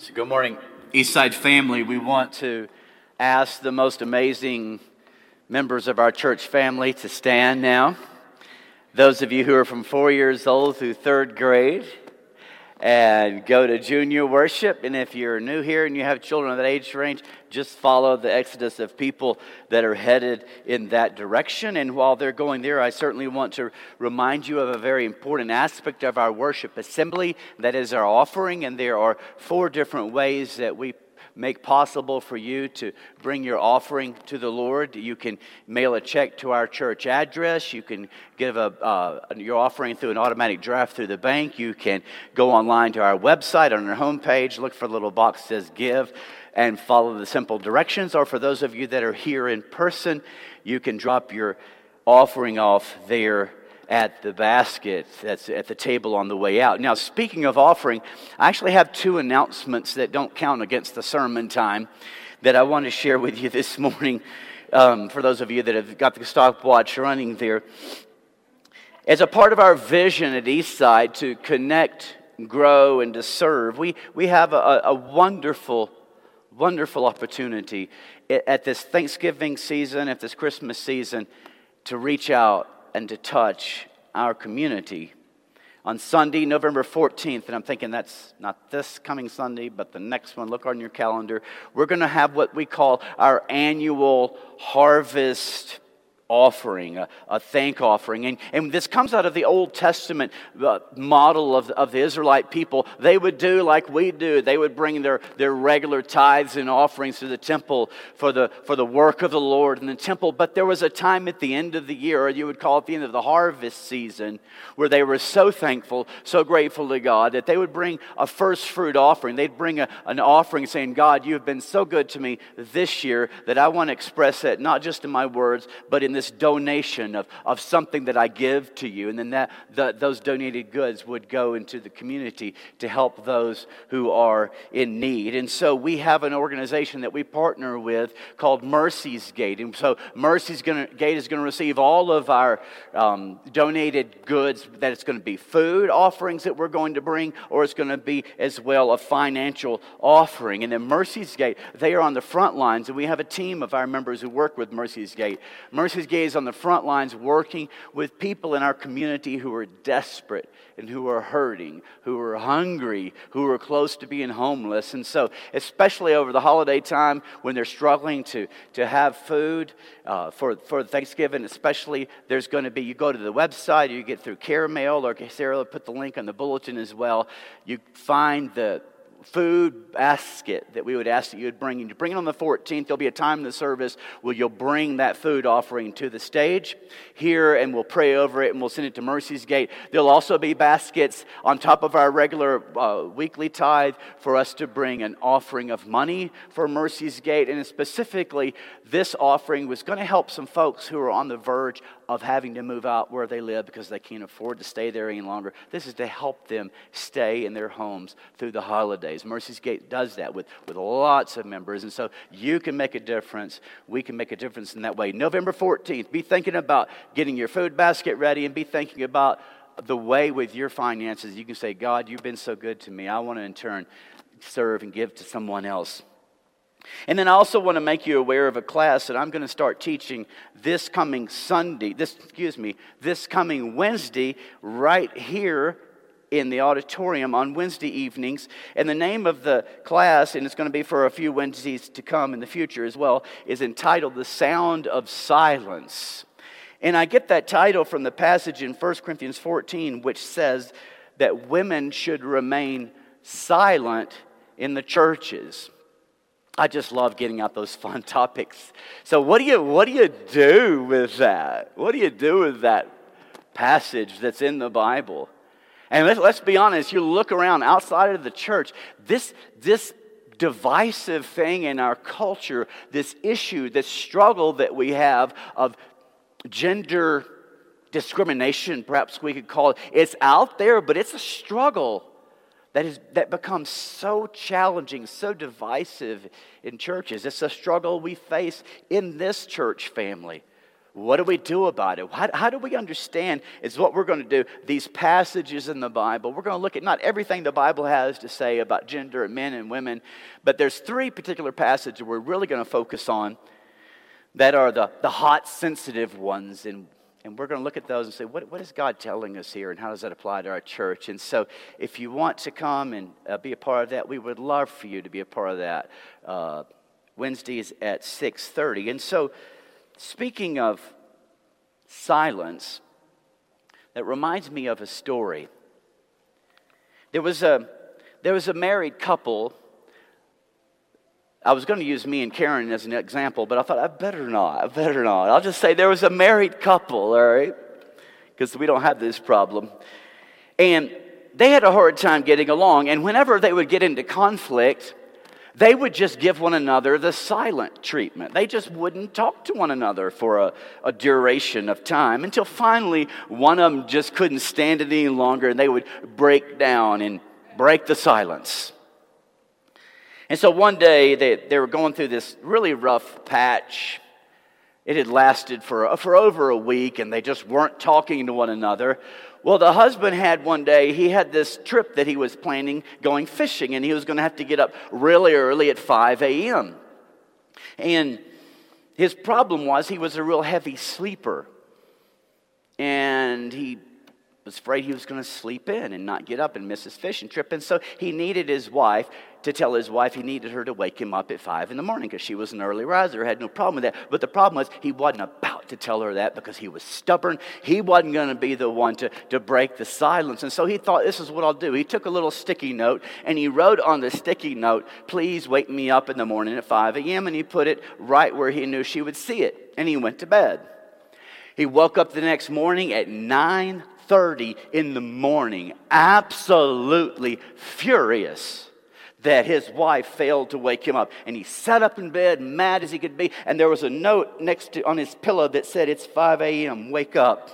So, good morning, Eastside family. We want to ask the most amazing members of our church family to stand now. Those of you who are from four years old through third grade, and go to junior worship. And if you're new here and you have children of that age range, just follow the exodus of people that are headed in that direction. And while they're going there, I certainly want to remind you of a very important aspect of our worship assembly that is our offering. And there are four different ways that we make possible for you to bring your offering to the Lord. You can mail a check to our church address. You can give a, uh, your offering through an automatic draft through the bank. You can go online to our website on our homepage, look for the little box that says give, and follow the simple directions. Or for those of you that are here in person, you can drop your offering off there at the basket that's at the table on the way out. Now, speaking of offering, I actually have two announcements that don't count against the sermon time that I want to share with you this morning um, for those of you that have got the stopwatch running there. As a part of our vision at Eastside to connect, grow, and to serve, we, we have a, a wonderful, wonderful opportunity at this Thanksgiving season, at this Christmas season, to reach out and to touch our community. On Sunday, November 14th, and I'm thinking that's not this coming Sunday, but the next one, look on your calendar, we're going to have what we call our annual harvest offering, a, a, thank offering. And, and this comes out of the Old Testament uh, model of, of the Israelite people. They would do like we do, they would bring their, their regular tithes and offerings to the temple for the, for the work of the Lord in the temple. But there was a time at the end of the year, or you would call it the end of the harvest season, where they were so thankful, so grateful to God that they would bring a first fruit offering. They'd bring a, an offering saying, God, you have been so good to me this year that I want to express it not just in my words, but in this donation of, of something that I give to you. And then that, the, those donated goods would go into the community to help those who are in need. And so we have an organization that we partner with called Mercy's Gate. And so Mercy's gonna, Gate is going to receive all of our um, donated goods, that it's going to be food offerings that we're going to bring, or it's going to be as well a financial offering. And then Mercy's Gate, they are on the front lines, and we have a team of our members who work with Mercy's Gate. Mercy's Gate is on the front lines working with people in our community who are desperate and who are hurting, who are hungry, who are close to being homeless. And so, especially over the holiday time when they're struggling to, to have food uh, for, for Thanksgiving, especially, there's going to be, you go to the website, you get through Care Mail, or Sarah put the link on the bulletin as well. You find the food basket that we would ask that you would bring. And you bring it on the 14th. There'll be a time in the service where you'll bring that food offering to the stage here and we'll pray over it and we'll send it to Mercy's Gate. There'll also be baskets on top of our regular uh, weekly tithe for us to bring an offering of money for Mercy's Gate. And specifically, this offering was going to help some folks who are on the verge of having to move out where they live because they can't afford to stay there any longer. This is to help them stay in their homes through the holidays. Mercy's Gate does that with, with lots of members. And so you can make a difference. We can make a difference in that way. November 14th, be thinking about getting your food basket ready and be thinking about the way with your finances you can say, God, you've been so good to me. I want to in turn serve and give to someone else. And then I also want to make you aware of a class that I'm going to start teaching this coming Sunday, this, excuse me, this coming Wednesday, right here in the auditorium on Wednesday evenings. And the name of the class, and it's going to be for a few Wednesdays to come in the future as well, is entitled The Sound of Silence. And I get that title from the passage in 1 Corinthians 14, which says that women should remain silent in the churches. I just love getting out those fun topics. So what do you what do you do with that? What do you do with that passage that's in the Bible? And let's, let's be honest, you look around outside of the church, this this divisive thing in our culture, this issue, this struggle that we have of gender discrimination, perhaps we could call it, it's out there, but it's a struggle that, is, that becomes so challenging, so divisive in churches. It's a struggle we face in this church family what do we do about it? How, how do we understand? Is what we're going to do. These passages in the Bible. We're going to look at not everything the Bible has to say about gender and men and women, but there's three particular passages we're really going to focus on that are the, the hot, sensitive ones. And, and we're going to look at those and say, what, what is God telling us here, and how does that apply to our church? And so, if you want to come and uh, be a part of that, we would love for you to be a part of that. Uh, is at 6:30. And so, speaking of silence, that reminds me of a story. There was a there was a married couple I was going to use me and Karen as an example, but I thought I better not. I better not. I'll just say there was a married couple, all right? Because we don't have this problem. And they had a hard time getting along. And whenever they would get into conflict, they would just give one another the silent treatment. They just wouldn't talk to one another for a, a, duration of time until finally one of them just couldn't stand it any longer and they would break down and break the silence. And so one day they, they were going through this really rough patch. It had lasted for, for over a week and they just weren't talking to one another. Well, the husband had one day, he had this trip that he was planning going fishing and he was going to have to get up really early at 5 a.m. And his problem was he was a real heavy sleeper. And he was afraid he was going to sleep in and not get up and miss his fishing trip. And so he needed his wife to tell his wife he needed her to wake him up at five in the morning because she was an early riser, had no problem with that. But the problem was he wasn't about to tell her that because he was stubborn. He wasn't going to be the one to, to break the silence. And so he thought, this is what I'll do. He took a little sticky note and he wrote on the sticky note, please wake me up in the morning at 5 a.m. And he put it right where he knew she would see it. And he went to bed. He woke up the next morning at 9 30 in the morning, absolutely furious that his wife failed to wake him up. And he sat up in bed, mad as he could be, and there was a note next to on his pillow that said, It's 5 a.m., wake up.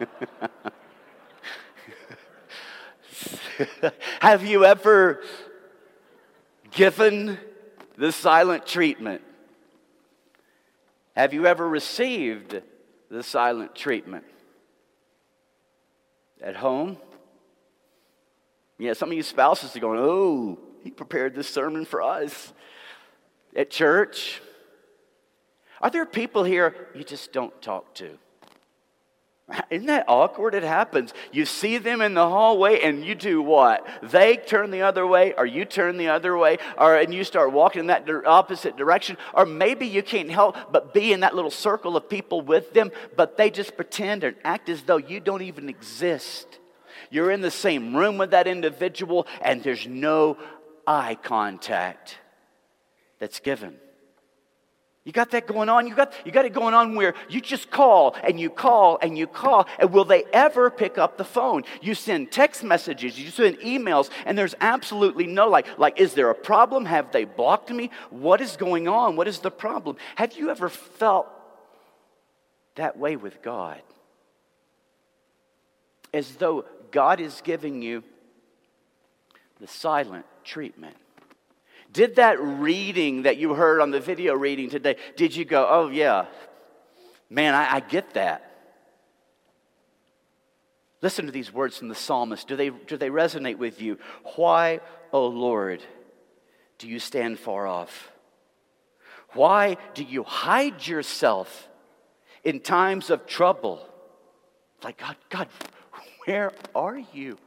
Have you ever given the silent treatment? Have you ever received the silent treatment? At home, yeah, some of you spouses are going, oh, he prepared this sermon for us. At church, are there people here you just don't talk to? Isn't that awkward? It happens. You see them in the hallway and you do what? They turn the other way or you turn the other way or and you start walking in that opposite direction or maybe you can't help but be in that little circle of people with them but they just pretend and act as though you don't even exist. You're in the same room with that individual and there's no eye contact that's given. You got that going on? You got, you got it going on where you just call and you call and you call, and will they ever pick up the phone? You send text messages, you send emails, and there's absolutely no like, like, is there a problem? Have they blocked me? What is going on? What is the problem? Have you ever felt that way with God? As though God is giving you the silent treatment. Did that reading that you heard on the video reading today, did you go, oh, yeah, man, I, I get that? Listen to these words from the psalmist. Do they, do they resonate with you? Why, O oh Lord, do you stand far off? Why do you hide yourself in times of trouble? Like, God, God, where are you?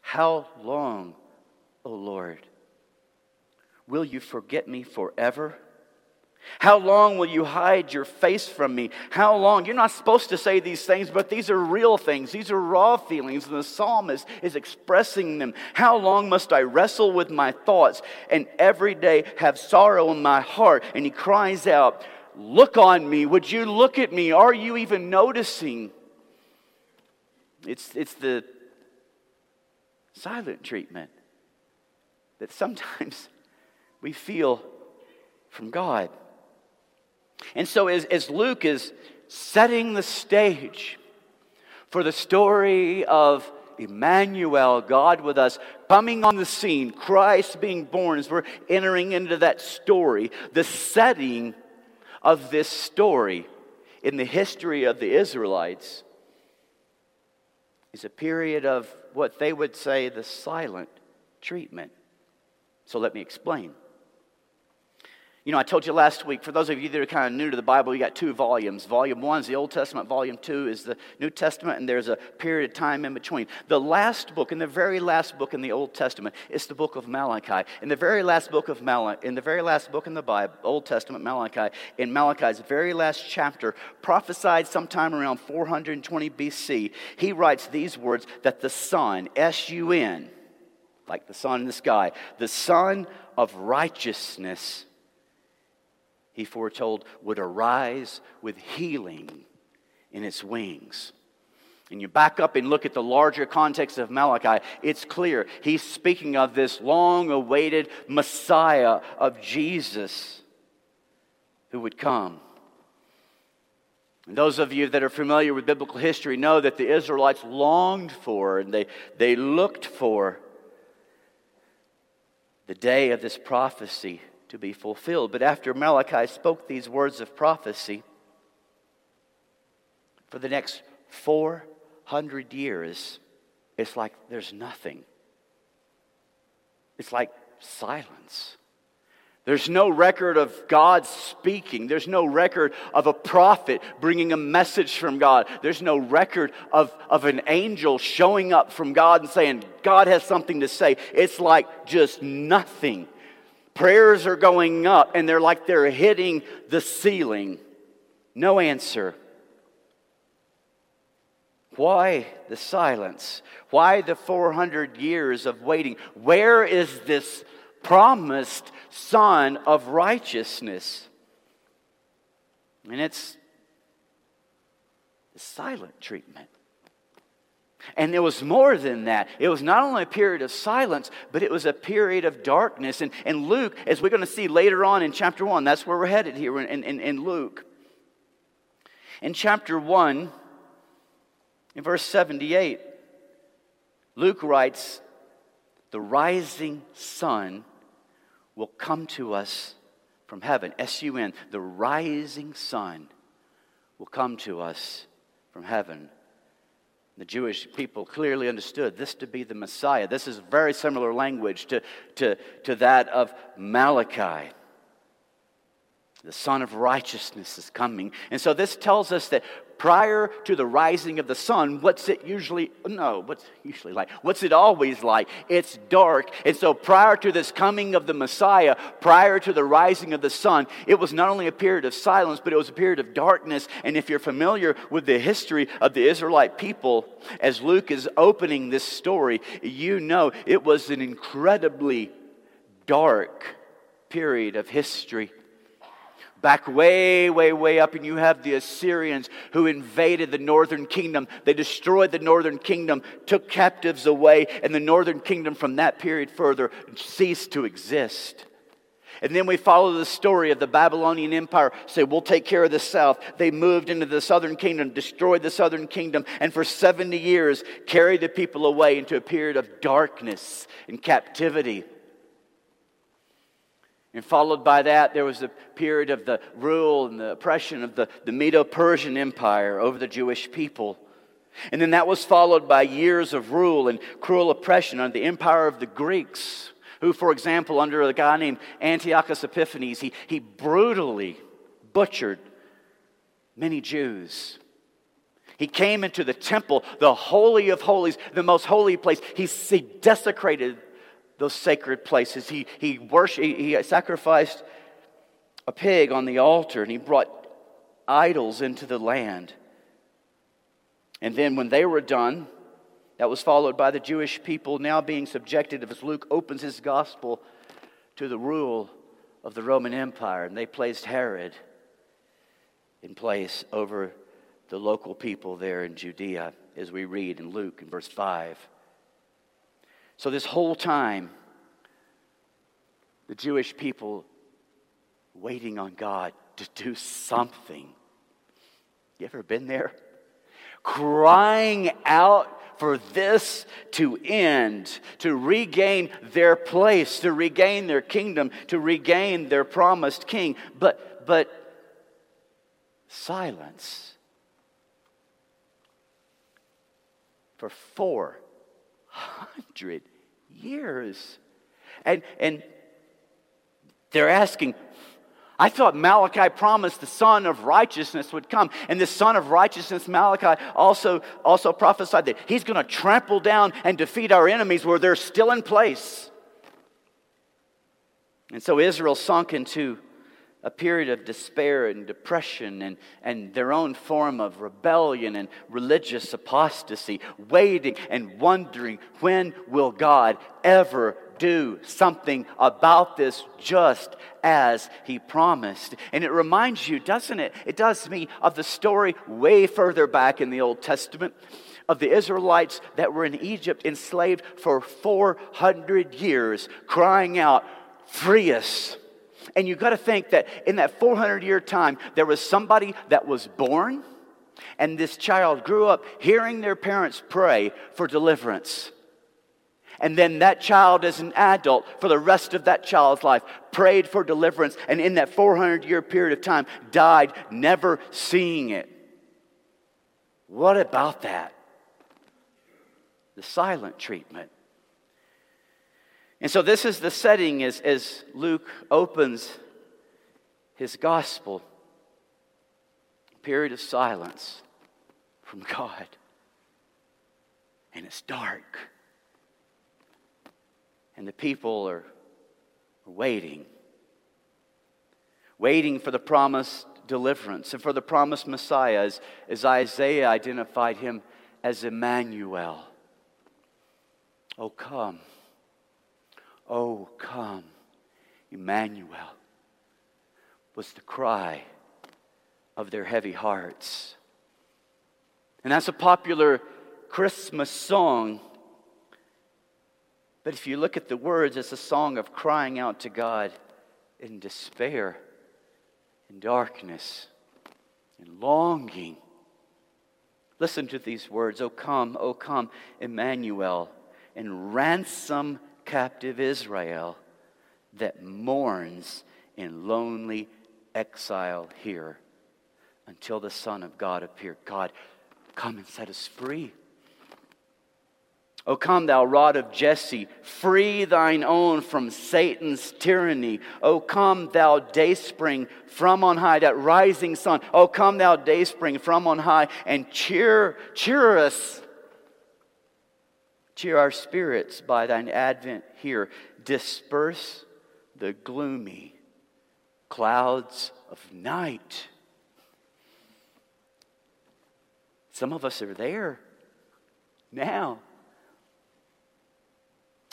How long, O Lord? Will you forget me forever? How long will you hide your face from me? How long? You're not supposed to say these things, but these are real things. These are raw feelings, and the psalmist is expressing them. How long must I wrestle with my thoughts and every day have sorrow in my heart? And he cries out, Look on me. Would you look at me? Are you even noticing? It's, it's the silent treatment that sometimes we feel from God. And so, as, as Luke is setting the stage for the story of Emmanuel, God with us, coming on the scene, Christ being born, as we're entering into that story, the setting of this story in the history of the Israelites is a period of what they would say the silent treatment. So let me explain. You know, I told you last week, for those of you that are kind of new to the Bible, you got two volumes. Volume one is the Old Testament, volume two is the New Testament, and there's a period of time in between. The last book, and the very last book in the Old Testament, is the book of Malachi. In the very last book of Malachi, in the very last book in the Bible, Old Testament, Malachi, in Malachi's very last chapter, prophesied sometime around 420 BC, he writes these words that the Sun, S U N, like the sun in the sky, the Sun of righteousness he foretold would arise with healing in its wings. And you back up and look at the larger context of Malachi, it's clear. He's speaking of this long awaited Messiah of Jesus who would come. And those of you that are familiar with biblical history know that the Israelites longed for and they, they looked for the day of this prophecy to be fulfilled. But after Malachi spoke these words of prophecy, for the next 400 years, it's like there's nothing. It's like silence. There's no record of God speaking. There's no record of a prophet bringing a message from God. There's no record of, of an angel showing up from God and saying, God has something to say. It's like just nothing. Prayers are going up and they're like they're hitting the ceiling. No answer. Why the silence? Why the 400 years of waiting? Where is this promised sun of righteousness? And it's the silent treatment. And there was more than that. It was not only a period of silence, but it was a period of darkness. And, and Luke, as we're going to see later on in chapter 1, that's where we're headed here in, in, in Luke. In chapter 1, in verse 78, Luke writes, The rising sun will come to us from heaven. S U N. The rising sun will come to us from heaven. The Jewish people clearly understood this to be the Messiah. This is very similar language to, to, to that of Malachi. The Sun of Righteousness is coming. And so this tells us that prior to the rising of the sun, what's it usually, no, what's usually like? What's it always like? It's dark. And so prior to this coming of the Messiah, prior to the rising of the sun, it was not only a period of silence, but it was a period of darkness. And if you're familiar with the history of the Israelite people, as Luke is opening this story, you know it was an incredibly dark period of history back way, way, way up, and you have the Assyrians who invaded the northern kingdom. They destroyed the northern kingdom, took captives away, and the northern kingdom from that period further ceased to exist. And then we follow the story of the Babylonian Empire. Say, we'll take care of the south. They moved into the southern kingdom, destroyed the southern kingdom, and for 70 years carried the people away into a period of darkness and captivity. And followed by that, there was a period of the rule and the oppression of the, the Medo Persian Empire over the Jewish people. And then that was followed by years of rule and cruel oppression under the empire of the Greeks, who, for example, under a guy named Antiochus Epiphanes, he, he brutally butchered many Jews. He came into the temple, the Holy of Holies, the most holy place. He, he desecrated those sacred places. He, he, worshiped, he, sacrificed a pig on the altar and he brought idols into the land. And then when they were done, that was followed by the Jewish people now being subjected, as Luke opens his gospel, to the rule of the Roman Empire. And they placed Herod in place over the local people there in Judea, as we read in Luke in verse 5. So, this whole time, the Jewish people waiting on God to do something. You ever been there? Crying out for this to end, to regain their place, to regain their kingdom, to regain their promised king. But, but silence for 400 years. And, and they're asking, I thought Malachi promised the Sun of Righteousness would come. And the Sun of Righteousness, Malachi, also, also prophesied that he's going to trample down and defeat our enemies where they're still in place. And so Israel sunk into a period of despair and depression and, and their own form of rebellion and religious apostasy, waiting and wondering when will God ever do something about this just as he promised. And it reminds you, doesn't it? It does me of the story way further back in the Old Testament of the Israelites that were in Egypt enslaved for 400 years, crying out, Free us and you've got to think that in that 400 year time, there was somebody that was born, and this child grew up hearing their parents pray for deliverance. And then that child, as an adult, for the rest of that child's life, prayed for deliverance, and in that 400 year period of time, died never seeing it. What about that? The silent treatment. And so, this is the setting as, as Luke opens his gospel period of silence from God. And it's dark. And the people are waiting, waiting for the promised deliverance and for the promised Messiah, as, as Isaiah identified him as Emmanuel. Oh, come. Oh, come, Emmanuel, was the cry of their heavy hearts. And that's a popular Christmas song. But if you look at the words, it's a song of crying out to God in despair, in darkness, in longing. Listen to these words, O come, O come, Emmanuel, and ransom captive Israel that mourns in lonely exile here until the Son of God appear. God, come and set us free. O come, thou rod of Jesse, free thine own from Satan's tyranny. O come, thou dayspring from on high, that rising sun. O come, thou dayspring from on high, and cheer, cheer us Cheer our spirits by thine advent here. Disperse the gloomy clouds of night. Some of us are there now.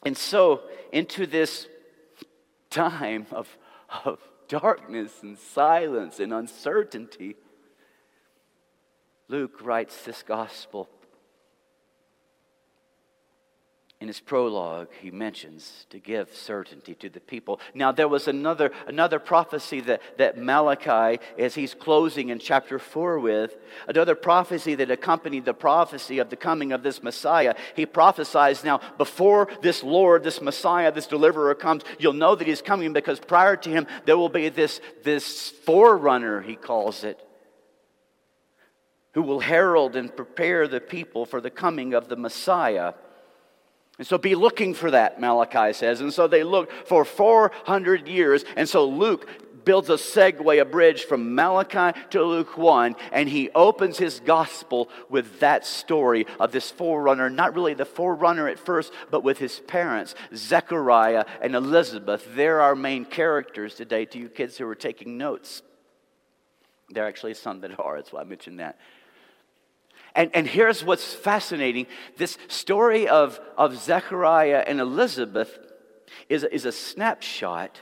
And so, into this time of, of darkness and silence and uncertainty, Luke writes this gospel in his prologue, he mentions to give certainty to the people. Now, there was another, another prophecy that, that Malachi, as he's closing in chapter 4 with, another prophecy that accompanied the prophecy of the coming of this Messiah. He prophesies now, before this Lord, this Messiah, this deliverer comes, you'll know that he's coming because prior to him, there will be this, this forerunner, he calls it, who will herald and prepare the people for the coming of the Messiah. And so be looking for that, Malachi says. And so they look for 400 years. And so Luke builds a segue, a bridge from Malachi to Luke 1, and he opens his gospel with that story of this forerunner, not really the forerunner at first, but with his parents, Zechariah and Elizabeth. They're our main characters today to you kids who are taking notes. There are actually some that are, that's why I mentioned that. And, and here's what's fascinating this story of, of Zechariah and Elizabeth is, is a snapshot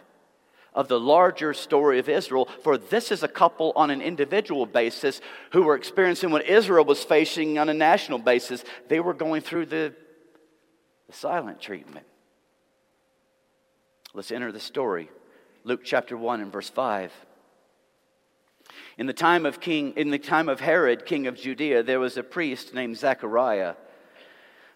of the larger story of Israel, for this is a couple on an individual basis who were experiencing what Israel was facing on a national basis. They were going through the, the silent treatment. Let's enter the story. Luke chapter 1 and verse 5. In the time of King, in the time of Herod, king of Judea, there was a priest named Zechariah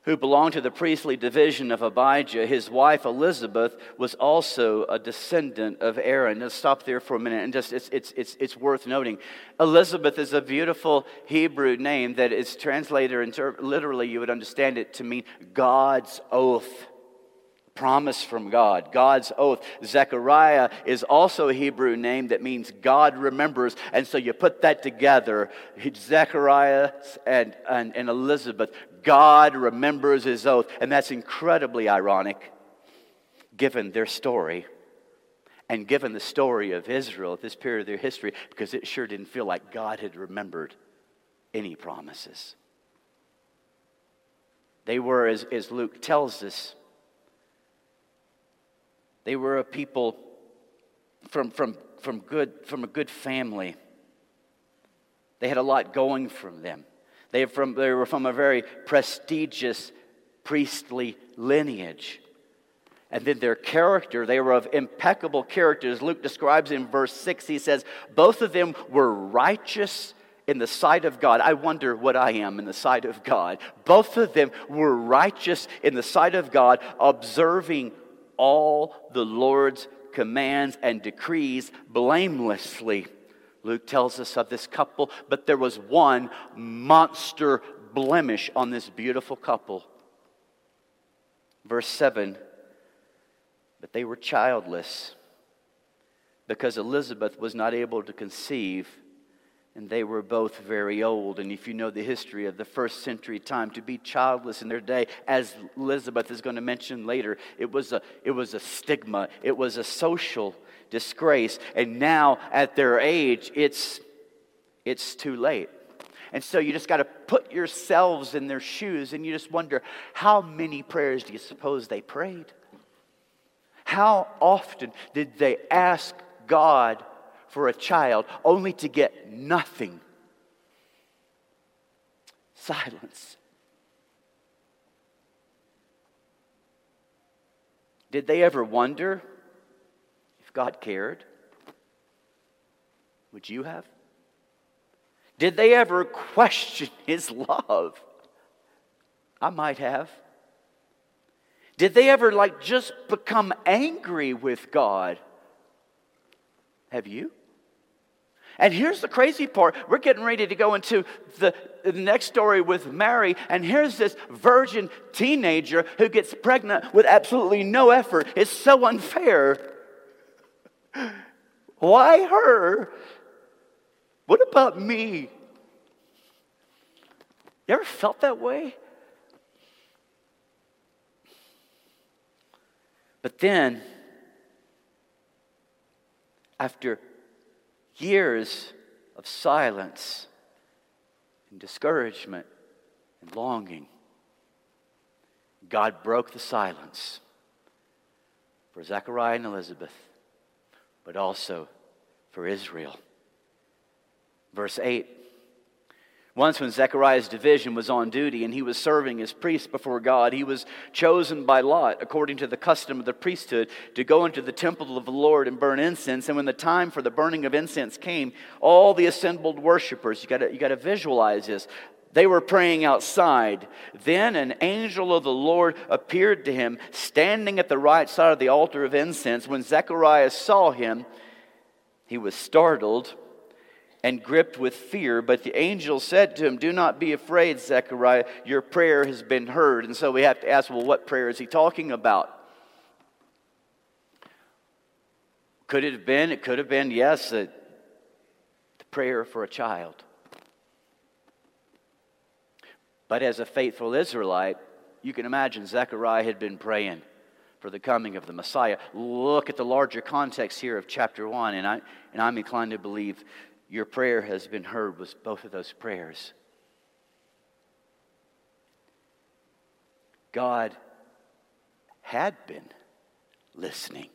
who belonged to the priestly division of Abijah, his wife Elizabeth was also a descendant of Aaron. Let's stop there for a minute and just, it's, it's, it's, it's worth noting. Elizabeth is a beautiful Hebrew name that is translated, inter- literally, you would understand it to mean God's oath promise from God, God's oath. Zechariah is also a Hebrew name that means God remembers. And so you put that together Zechariah and, and, and Elizabeth. God remembers his oath. And that's incredibly ironic given their story and given the story of Israel at this period of their history because it sure didn't feel like God had remembered any promises. They were, as, as Luke tells us, they were a people from, from, from, good, from a good family. They had a lot going from them. They, from, they were from a very prestigious priestly lineage. And then their character, they were of impeccable characters. Luke describes in verse 6, he says, both of them were righteous in the sight of God. I wonder what I am in the sight of God. Both of them were righteous in the sight of God, observing all the Lord's commands and decrees blamelessly. Luke tells us of this couple, but there was one monster blemish on this beautiful couple. Verse 7 But they were childless because Elizabeth was not able to conceive and they were both very old. And if you know the history of the first century time, to be childless in their day, as Elizabeth is going to mention later, it was a, it was a stigma, it was a social disgrace. And now, at their age, it's, it's too late. And so you just got to put yourselves in their shoes and you just wonder how many prayers do you suppose they prayed? How often did they ask God for a child only to get nothing. Silence. Did they ever wonder if God cared? Would you have? Did they ever question his love? I might have. Did they ever like just become angry with God? Have you? And here's the crazy part. We're getting ready to go into the, the, next story with Mary. And here's this virgin teenager who gets pregnant with absolutely no effort. It's so unfair. Why her? What about me? You ever felt that way? But then, after years of silence and discouragement and longing, God broke the silence for Zechariah and Elizabeth, but also for Israel. Verse 8 once, when Zechariah's division was on duty and he was serving as priest before God, he was chosen by Lot, according to the custom of the priesthood, to go into the temple of the Lord and burn incense. And when the time for the burning of incense came, all the assembled worshipers, you got you to visualize this, they were praying outside. Then an angel of the Lord appeared to him, standing at the right side of the altar of incense. When Zechariah saw him, he was startled and gripped with fear. But the angel said to him, Do not be afraid, Zechariah. Your prayer has been heard. And so we have to ask, well, what prayer is he talking about? Could it have been? It could have been, yes, a, the prayer for a child. But as a faithful Israelite, you can imagine Zechariah had been praying for the coming of the Messiah. Look at the larger context here of chapter 1, and, I, and I'm inclined to believe your prayer has been heard with both of those prayers. God had been listening.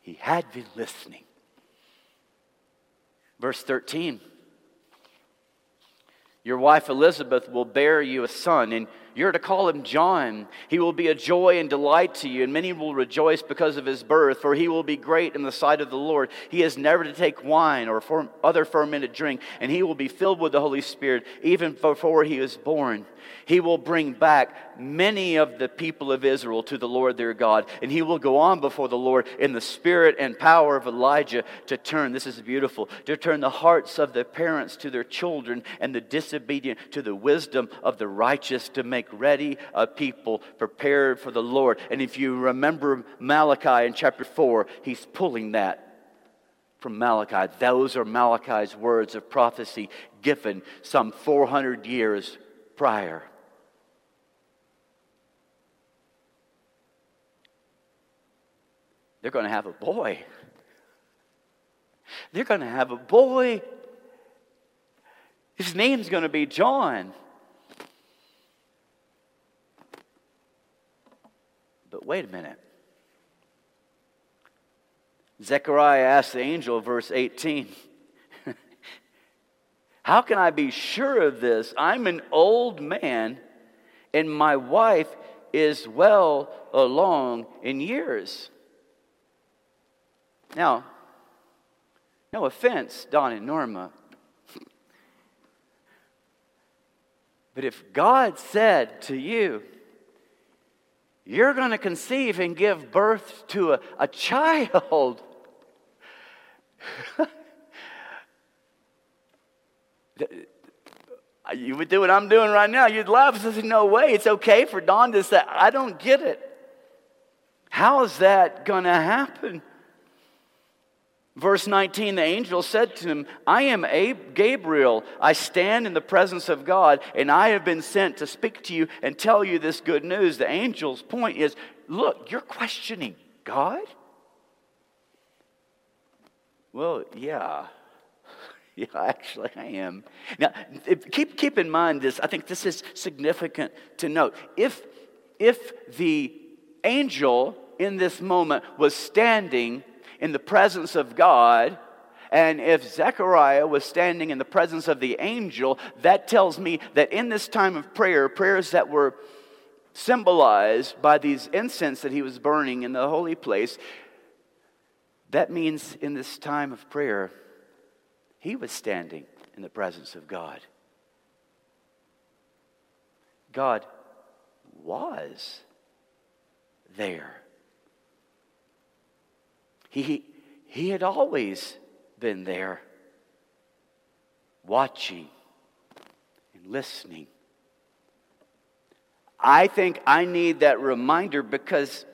He had been listening. Verse 13 Your wife Elizabeth will bear you a son, and You're to call him John. He will be a joy and delight to you, and many will rejoice because of his birth, for he will be great in the sight of the Lord. He is never to take wine or other fermented drink, and he will be filled with the Holy Spirit even before he is born. He will bring back many of the people of Israel to the Lord their God, and he will go on before the Lord in the spirit and power of Elijah to turn, this is beautiful, to turn the hearts of the parents to their children and the disobedient to the wisdom of the righteous to make ready a people prepared for the Lord. And if you remember Malachi in chapter 4, he's pulling that from Malachi. Those are Malachi's words of prophecy given some 400 years prior. They're going to have a boy. They're going to have a boy. His name's going to be John. But wait a minute. Zechariah asked the angel, verse 18, How can I be sure of this? I'm an old man, and my wife is well along in years. Now, no offense, Don and Norma. but if God said to you, you're going to conceive and give birth to a, a child. you would do what I'm doing right now. You'd laugh say, No way. It's okay for Don to say, I don't get it. How is that going to happen? Verse 19, the angel said to him, I am Gabriel. I stand in the presence of God, and I have been sent to speak to you and tell you this good news. The angel's point is look, you're questioning God? Well, yeah. Yeah, actually, I am. Now, keep, keep in mind this. I think this is significant to note. If, if the angel in this moment was standing in the presence of God, and if Zechariah was standing in the presence of the angel, that tells me that in this time of prayer, prayers that were symbolized by these incense that he was burning in the holy place, that means in this time of prayer, he was standing in the presence of God. God was there. He, he had always been there, watching and listening. I think I need that reminder because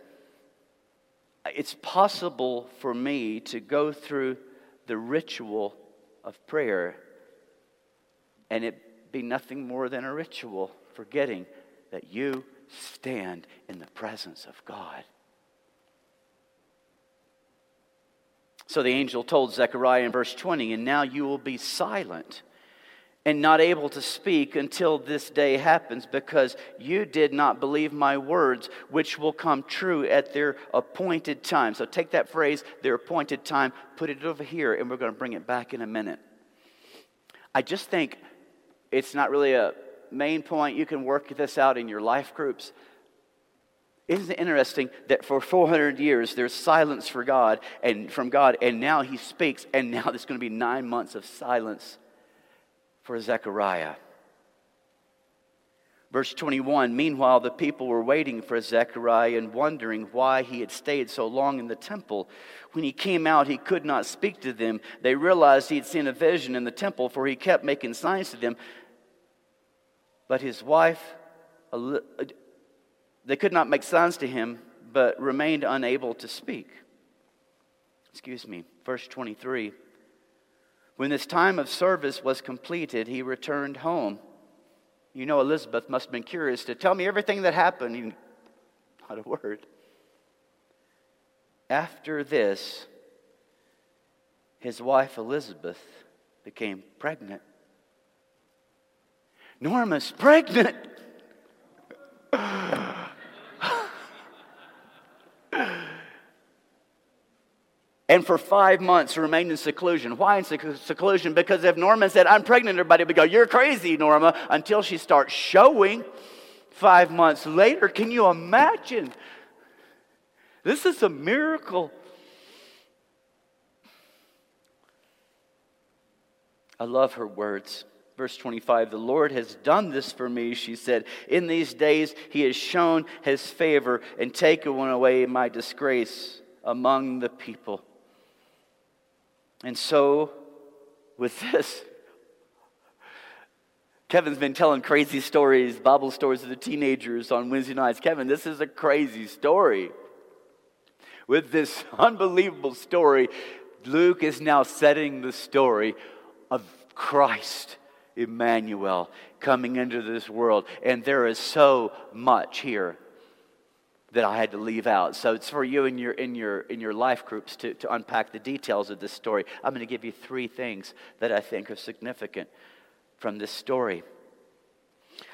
it's possible for me to go through the ritual of prayer and it be nothing more than a ritual, forgetting that you stand in the presence of God. So the angel told Zechariah in verse 20, And now you will be silent and not able to speak until this day happens, because you did not believe my words, which will come true at their appointed time. So take that phrase, their appointed time, put it over here, and we're going to bring it back in a minute. I just think it's not really a main point. You can work this out in your life groups. Isn't it interesting that for 400 years there's silence for God and from God, and now he speaks, and now there's going to be nine months of silence for Zechariah. Verse 21 Meanwhile, the people were waiting for Zechariah and wondering why he had stayed so long in the temple. When he came out, he could not speak to them. They realized he had seen a vision in the temple, for he kept making signs to them. But his wife, they could not make signs to him, but remained unable to speak. Excuse me, verse 23. When this time of service was completed, he returned home. You know, Elizabeth must have been curious to tell me everything that happened. Not a word. After this, his wife Elizabeth became pregnant. Norma's pregnant. and for five months remained in seclusion. Why in seclusion? Because if Norma said, I'm pregnant, everybody would go, You're crazy, Norma, until she starts showing five months later. Can you imagine? This is a miracle. I love her words. Verse 25 The Lord has done this for me, she said. In these days, He has shown His favor and taken away my disgrace among the people. And so, with this, Kevin's been telling crazy stories, Bible stories to the teenagers on Wednesday nights. Kevin, this is a crazy story. With this unbelievable story, Luke is now setting the story of Christ, Emmanuel, coming into this world. And there is so much here that I had to leave out. So it's for you in your, in your, in your life groups to, to unpack the details of this story. I'm going to give you three things that I think are significant from this story.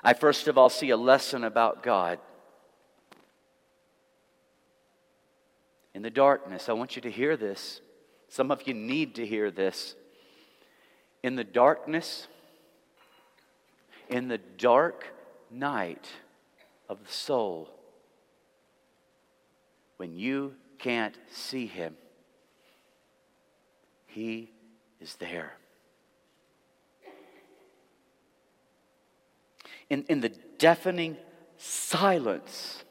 I first of all see a lesson about God. In the darkness, I want you to hear this. Some of you need to hear this. In the darkness, in the dark night of the soul, when you can't see him, he is there. In, in the deafening silence,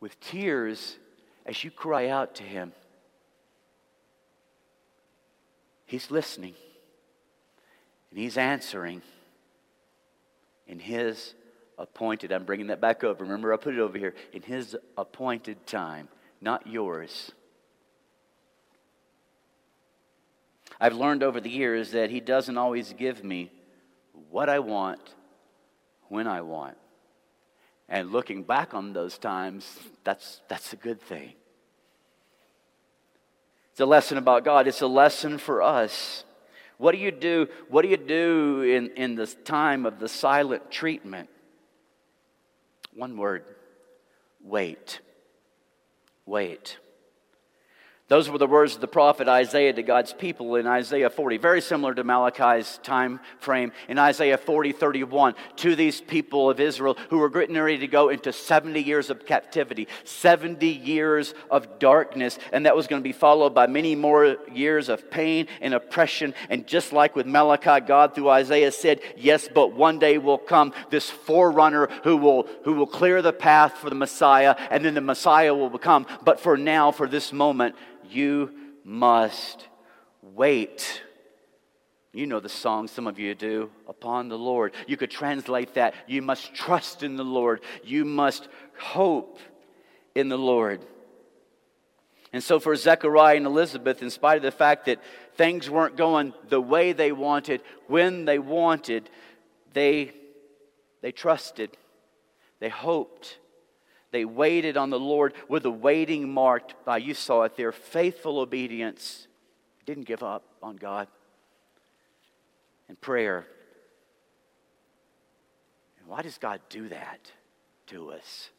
with tears as you cry out to him, he's listening and he's answering in his appointed. I'm bringing that back over. Remember, I put it over here. In His appointed time, not yours. I've learned over the years that He doesn't always give me what I want when I want. And looking back on those times, that's, that's a good thing. It's a lesson about God, it's a lesson for us. What do you do? What do you do in, in this time of the silent treatment? One word wait. Wait. Those were the words of the prophet Isaiah to God's people in Isaiah 40, very similar to Malachi's time frame. In Isaiah 40, 31, to these people of Israel who were getting ready to go into 70 years of captivity, 70 years of darkness, and that was going to be followed by many more years of pain and oppression. And just like with Malachi, God through Isaiah said, Yes, but one day will come this forerunner who will, who will clear the path for the Messiah, and then the Messiah will come. But for now, for this moment, you must wait. You know the song, some of you do, upon the Lord. You could translate that. You must trust in the Lord. You must hope in the Lord. And so, for Zechariah and Elizabeth, in spite of the fact that things weren't going the way they wanted, when they wanted, they, they trusted, they hoped, they waited on the Lord with a waiting marked by, ah, you saw it their faithful obedience. Didn't give up on God. And prayer. And why does God do that to us?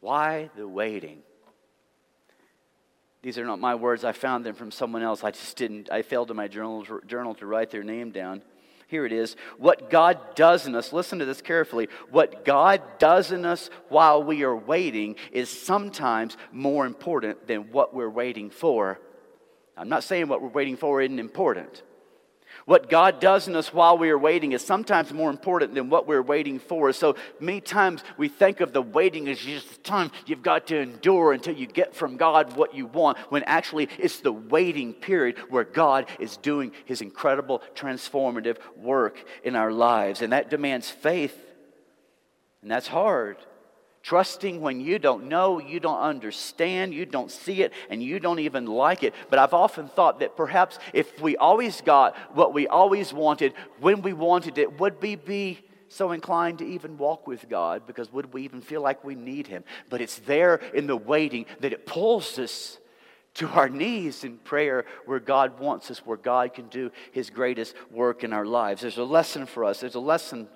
Why the waiting? These are not my words. I found them from someone else. I just didn't, I failed in my journal, journal to write their name down. Here it is. What God does in us, listen to this carefully. What God does in us while we are waiting is sometimes more important than what we're waiting for. I'm not saying what we're waiting for isn't important. What God does in us while we are waiting is sometimes more important than what we're waiting for. So many times we think of the waiting as just the time you've got to endure until you get from God what you want, when actually it's the waiting period where God is doing his incredible transformative work in our lives. And that demands faith, and that's hard. Trusting when you don't know, you don't understand, you don't see it, and you don't even like it. But I've often thought that perhaps if we always got what we always wanted when we wanted it, would we be so inclined to even walk with God? Because would we even feel like we need Him? But it's there in the waiting that it pulls us to our knees in prayer where God wants us, where God can do His greatest work in our lives. There's a lesson for us. There's a lesson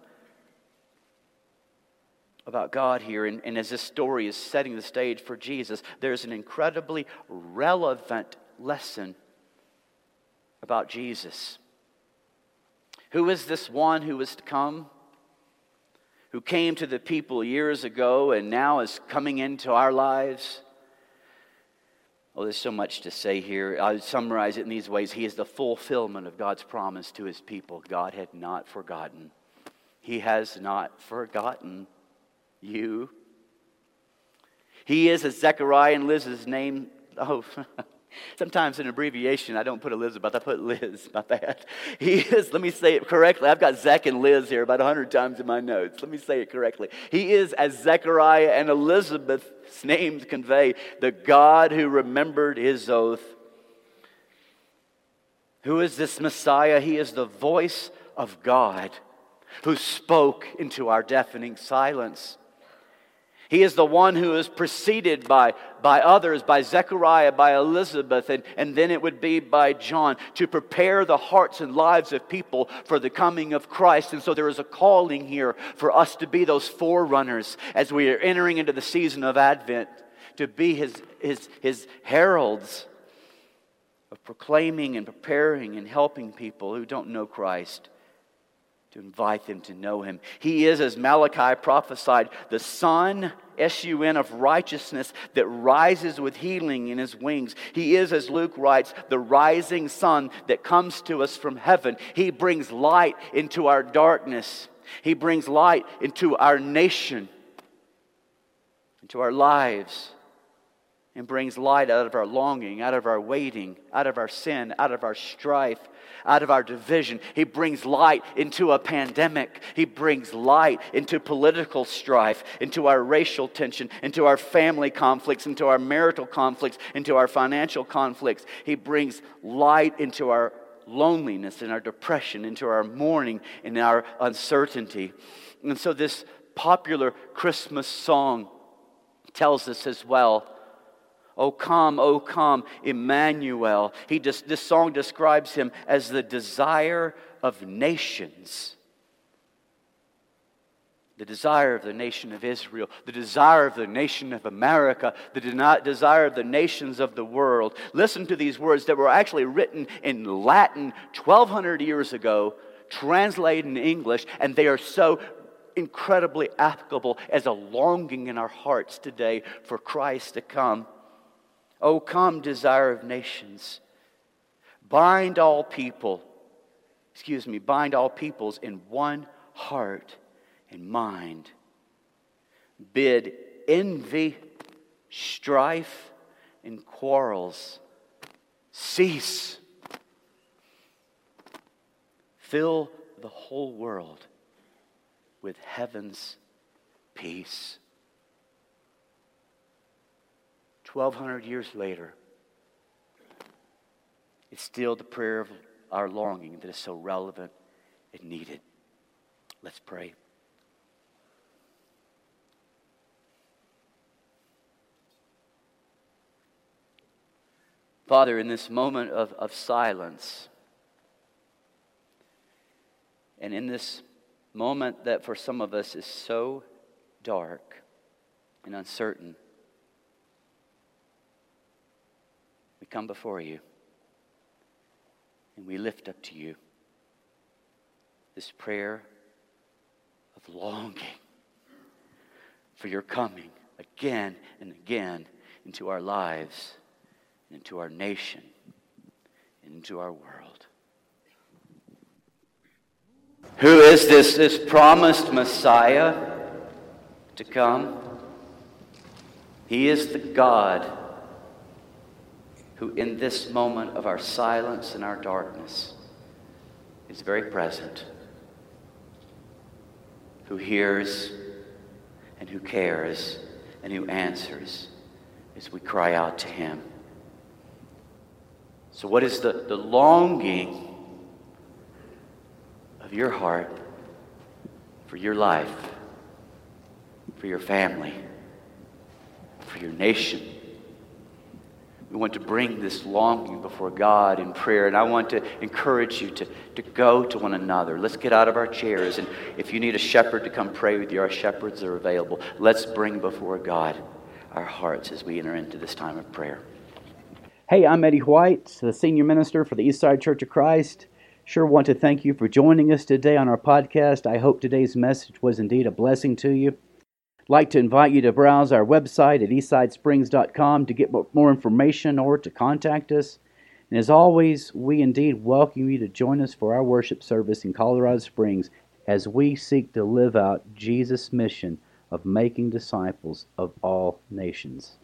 about God here, and, and, as this story is setting the stage for Jesus, there's an incredibly relevant lesson about Jesus. Who is this one who is to come? who came to the people years ago and now is coming into our lives. Oh, there's so much to say here. I would summarize it in these ways He is the fulfillment of God's promise to His people. God had not forgotten. He has not forgotten you. He is, as Zechariah and Liz Liz's name, oh, Sometimes in abbreviation, I don't put Elizabeth, I put Liz. My bad. He is, let me say it correctly. I've got Zech and Liz here about 100 times in my notes. Let me say it correctly. He is, as Zechariah and Elizabeth's names convey, the God who remembered his oath. Who is this Messiah? He is the voice of God who spoke into our deafening silence. He is the one who is preceded by, by others, by Zechariah, by Elizabeth, and, and then it would be by John to prepare the hearts and lives of people for the coming of Christ. And so there is a calling here for us to be those forerunners as we are entering into the season of Advent, to be his, his, his heralds of proclaiming and preparing and helping people who don't know Christ to invite them to know him. He is, as Malachi prophesied, the Sun, S U N, of righteousness that rises with healing in his wings. He is, as Luke writes, the rising sun that comes to us from heaven. He brings light into our darkness, he brings light into our nation, into our lives and brings light out of our longing, out of our waiting, out of our sin, out of our strife, out of our division. He brings light into a pandemic. He brings light into political strife, into our racial tension, into our family conflicts, into our marital conflicts, into our financial conflicts. He brings light into our loneliness and our depression, into our mourning and our uncertainty. And so, this popular Christmas song tells us as well Oh, come, oh, come, Emmanuel. He just, this song describes him as the desire of nations. The desire of the nation of Israel, the desire of the nation of America, the de- desire of the nations of the world. Listen to these words that were actually written in Latin 1,200 years ago, translated in English, and they are so incredibly applicable as a longing in our hearts today for Christ to come. O come, desire of nations, bind all people, excuse me, bind all peoples in one heart and mind. Bid envy, strife, and quarrels cease. Fill the whole world with heaven's peace. 1,200 years later, it's still the prayer of our longing that is so relevant and needed. Let's pray. Father, in this moment of, of silence, and in this moment that for some of us is so dark and uncertain, come before you and we lift up to you this prayer of longing for your coming again and again into our lives, into our nation, into our world. Who is this, this promised Messiah to come? He is the God who, in this moment of our silence and our darkness, is very present, who hears and who cares and who answers as we cry out to Him. So, what is the, the longing of your heart for your life, for your family, for your nation? We want to bring this longing before God in prayer. And I want to encourage you to, to go to one another. Let's get out of our chairs. And if you need a shepherd to come pray with you, our shepherds are available. Let's bring before God our hearts as we enter into this time of prayer. Hey, I'm Eddie White, the senior minister for the Eastside Church of Christ. Sure want to thank you for joining us today on our podcast. I hope today's message was indeed a blessing to you. Like to invite you to browse our website at eastsidesprings.com to get more information or to contact us. And as always, we indeed welcome you to join us for our worship service in Colorado Springs as we seek to live out Jesus' mission of making disciples of all nations.